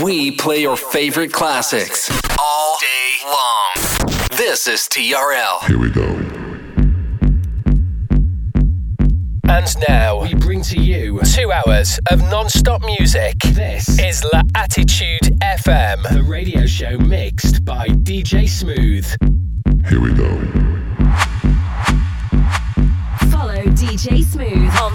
We play your favorite classics all day long. This is TRL. Here we go. And now we bring to you two hours of non-stop music. This is La Attitude FM, the radio show mixed by DJ Smooth. Here we go. Follow DJ Smooth on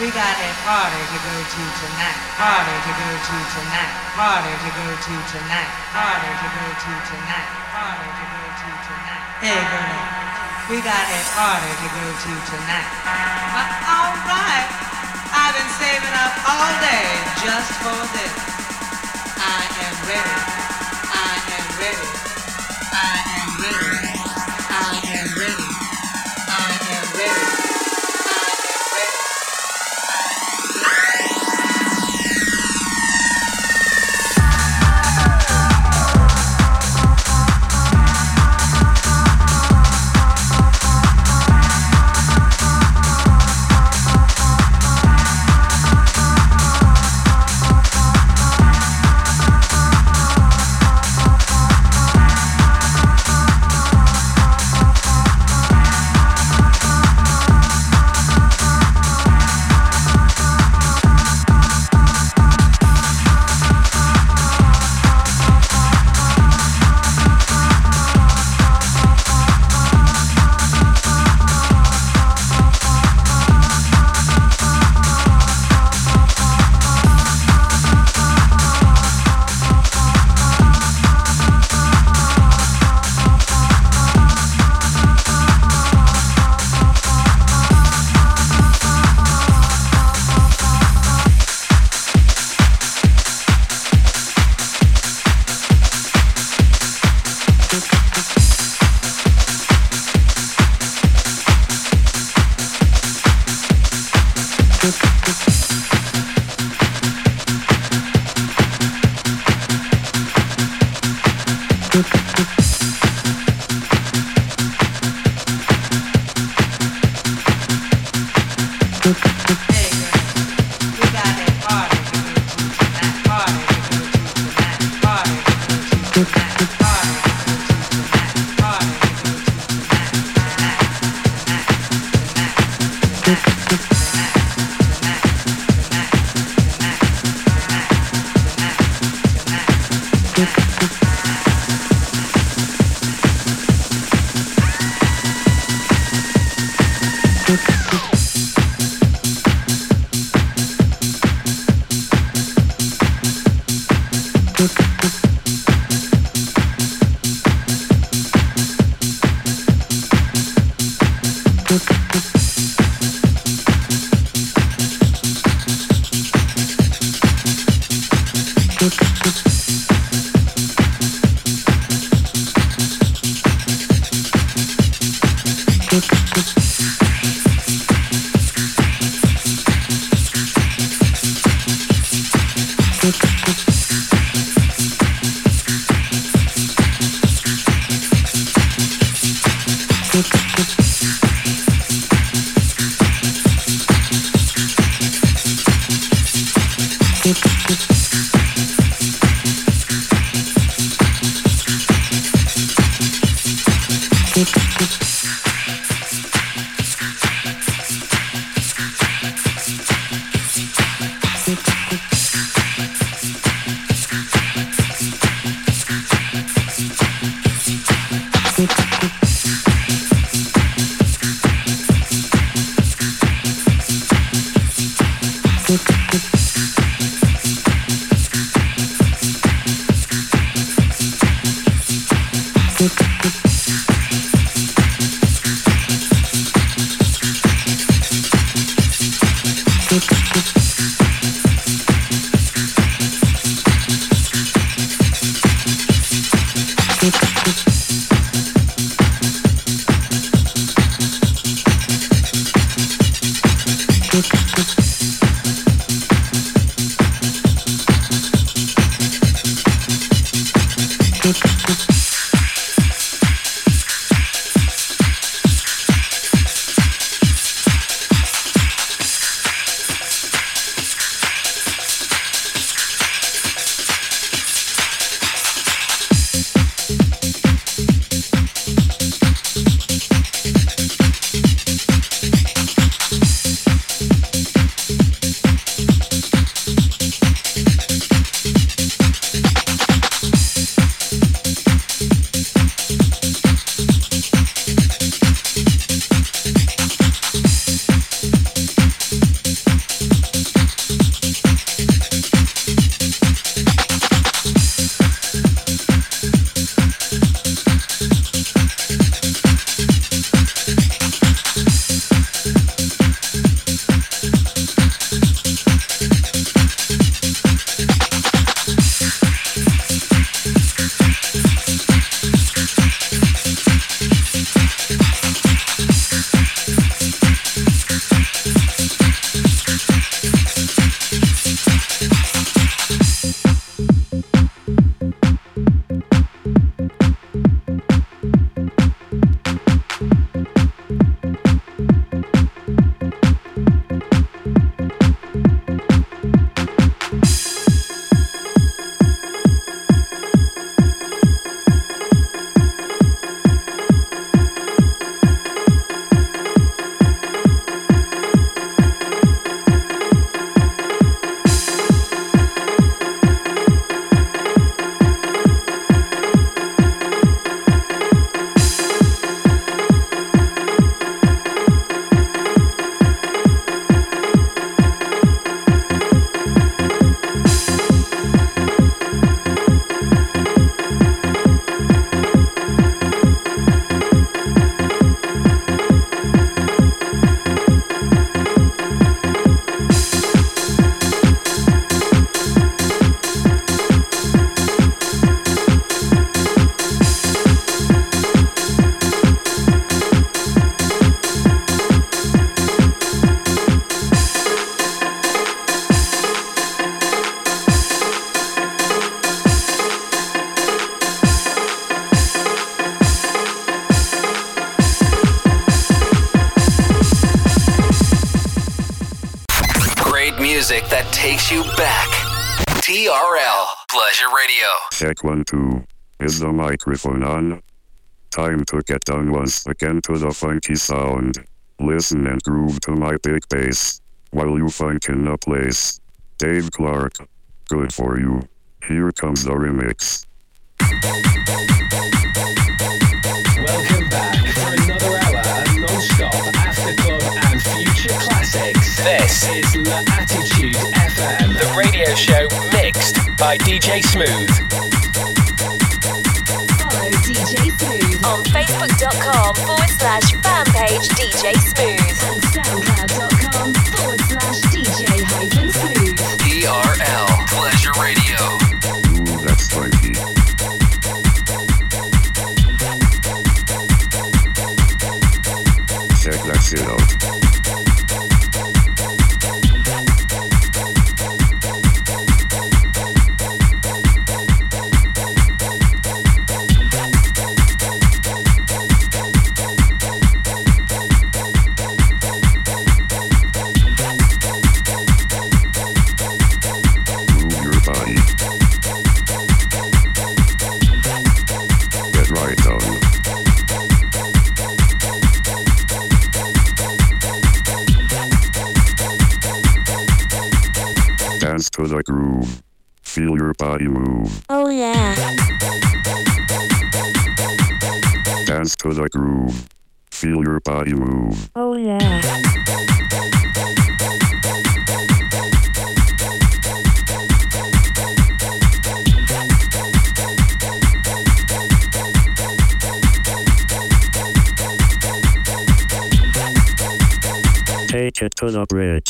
We got a party to go to tonight. Party to go to tonight. Party to go to tonight. Party to go to tonight. Party to go to tonight. Hey girl, we got a party to go to tonight. All right. I've been saving up all day just for this. I am ready. I am ready. That you back. TRL Pleasure Radio. Check one, two. Is the microphone on? Time to get down once again to the funky sound. Listen and groove to my big bass while you funk in a place. Dave Clarke. Good for you. Here comes the remix. Welcome back for another hour of non-stop after club and future classics. This is La by DJ Smooth. Follow DJ Smooth on Facebook.com forward slash fan page DJ Smooth Take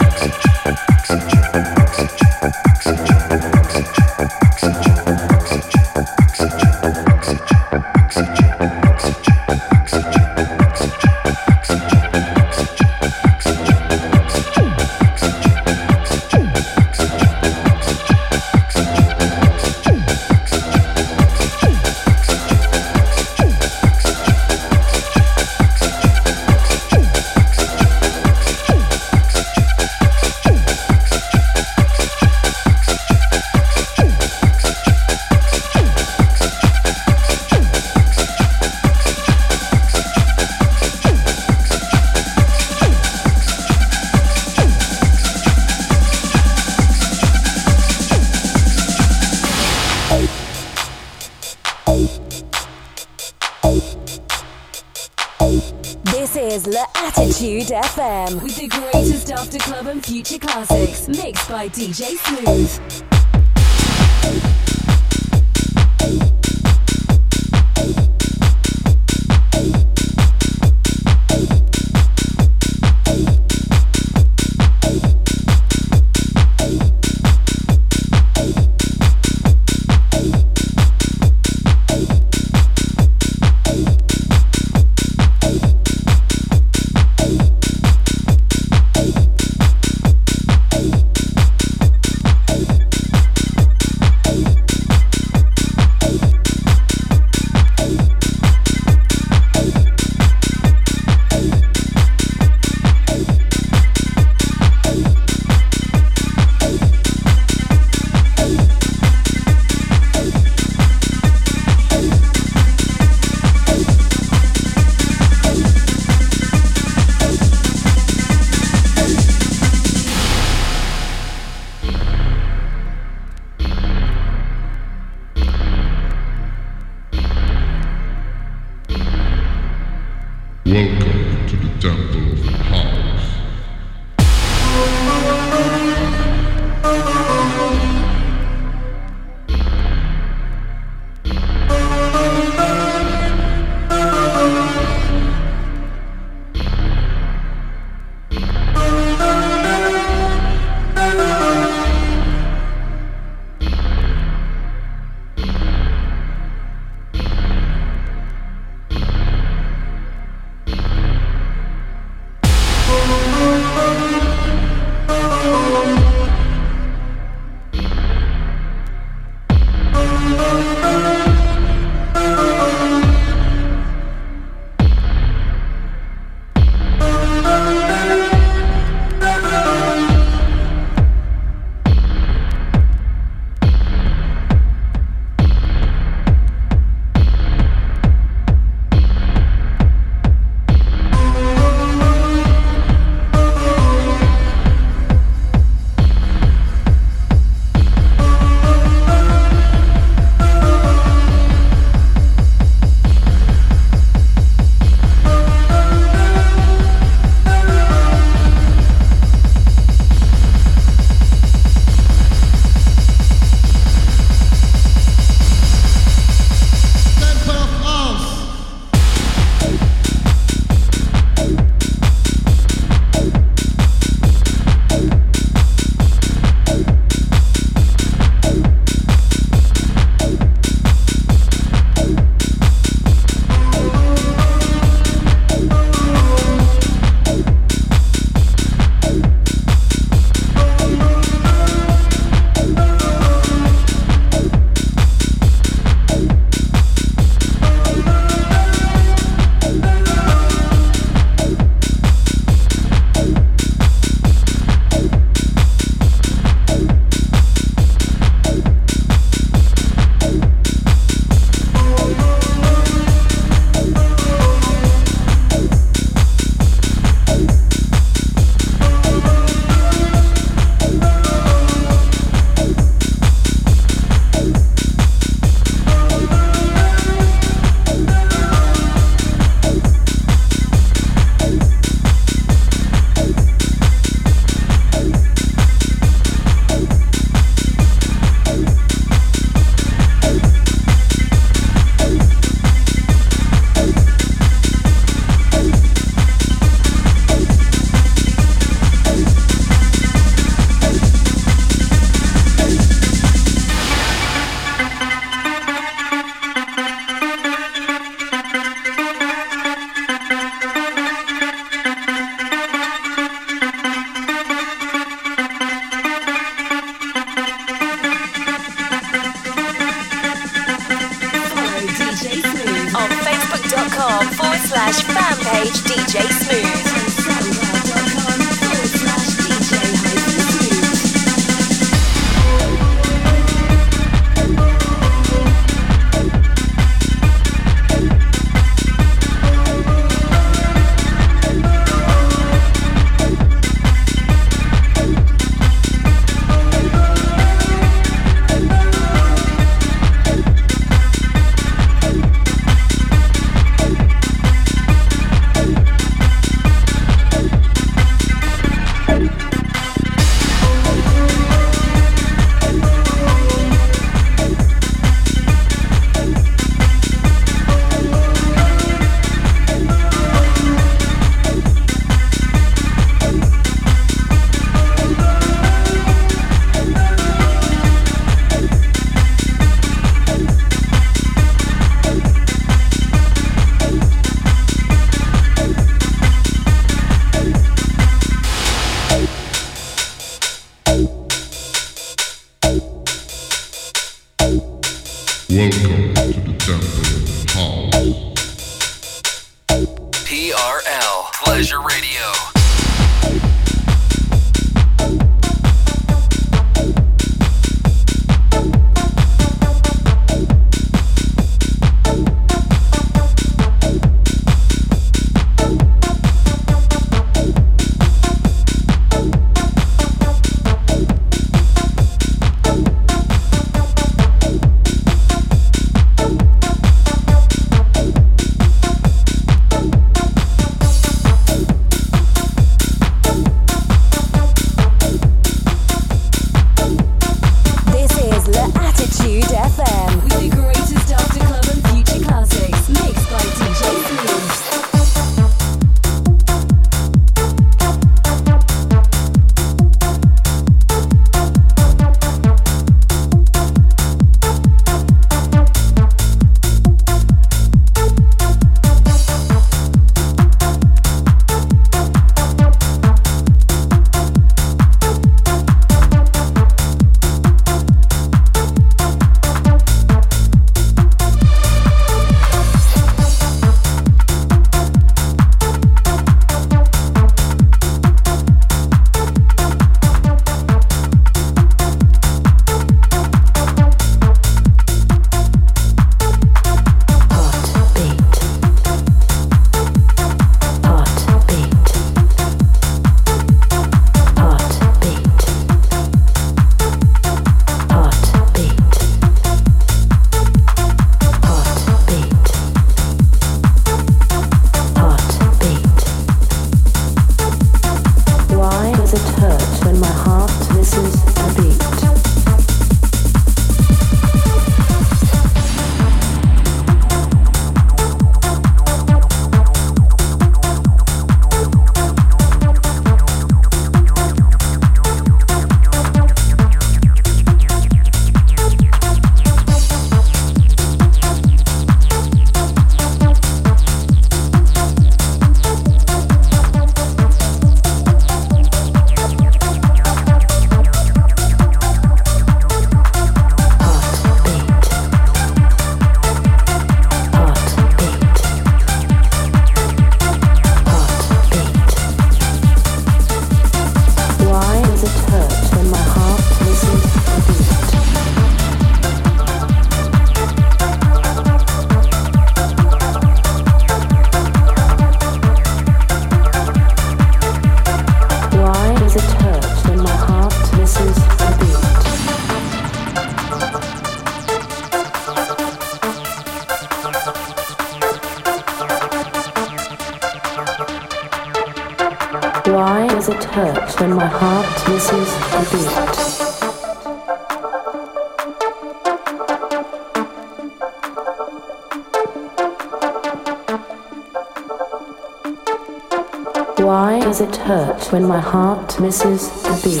hurt when my heart misses a beat.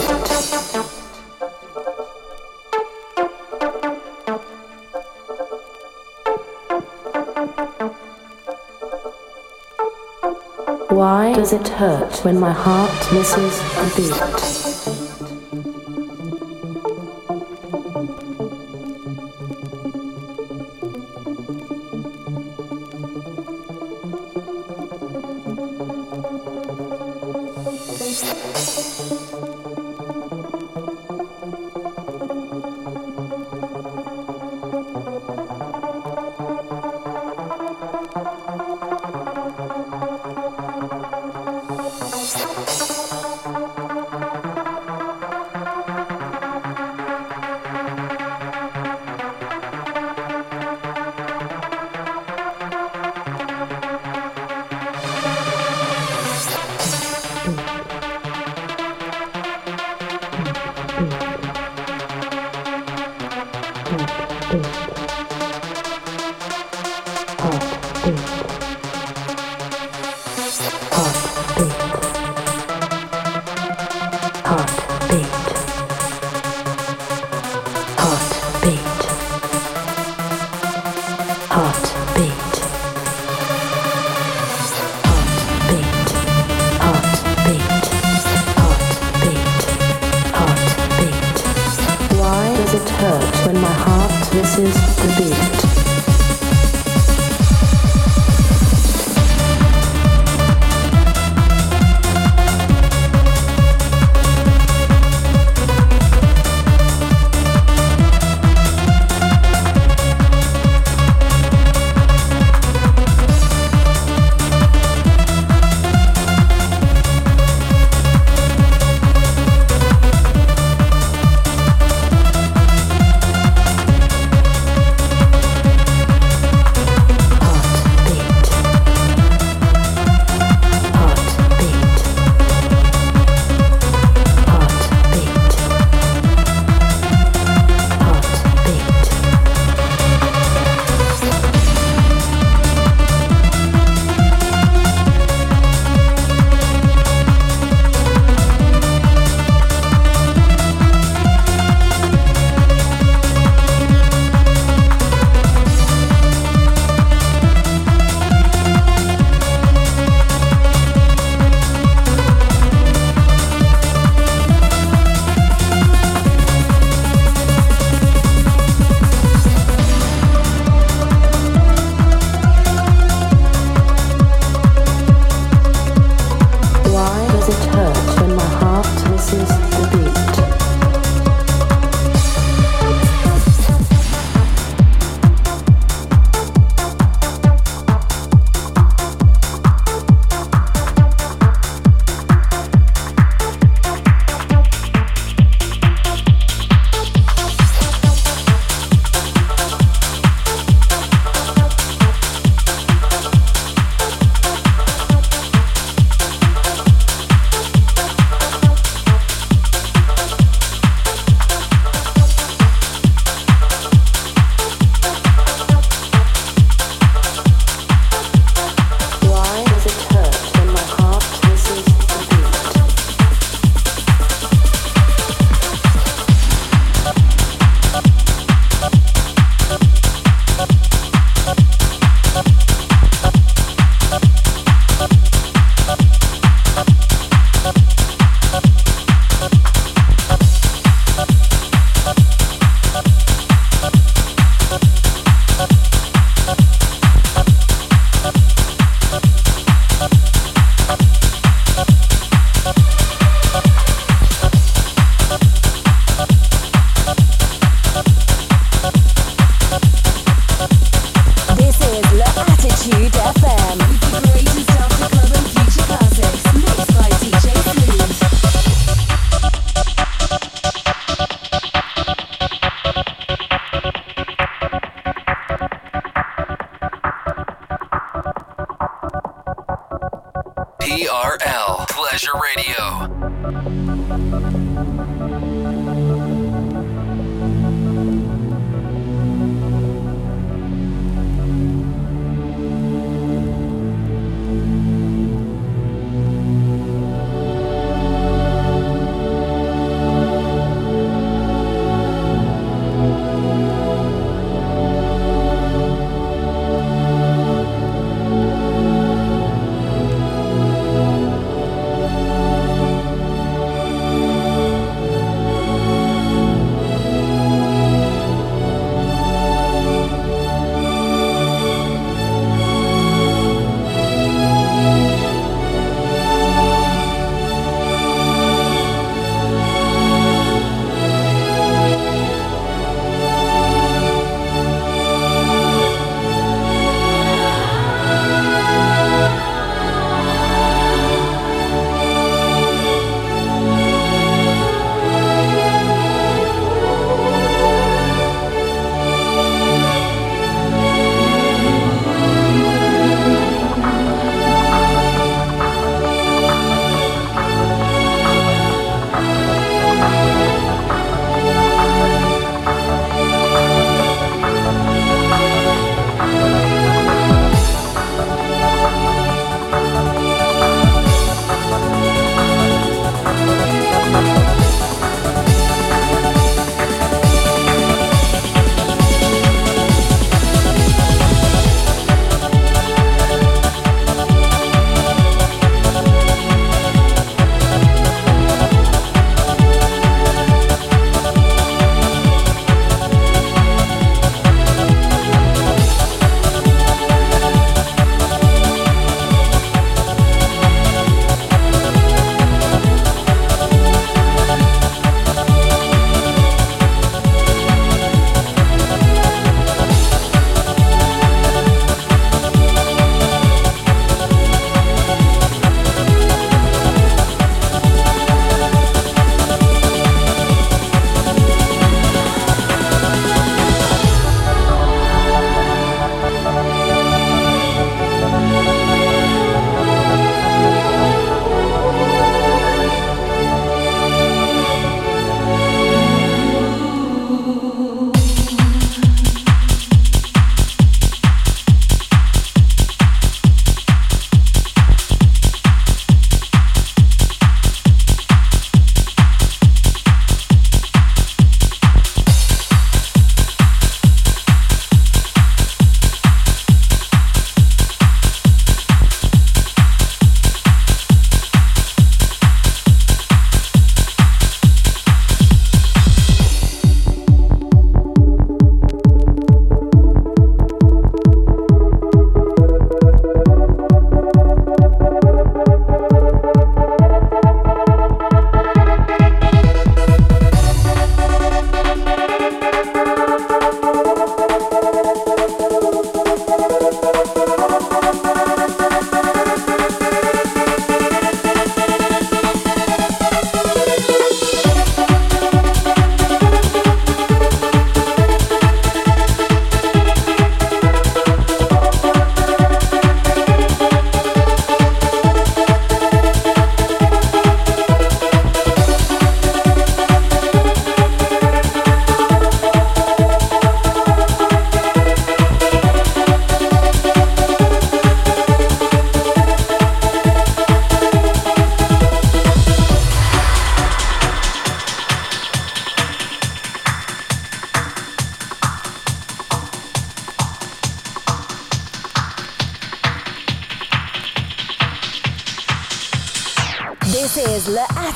Why does it hurt when my heart misses a beat? Thank you.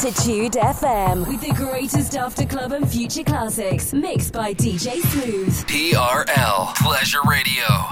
Attitude FM with the greatest after club and future classics mixed by DJ Smooth. TRL Pleasure Radio.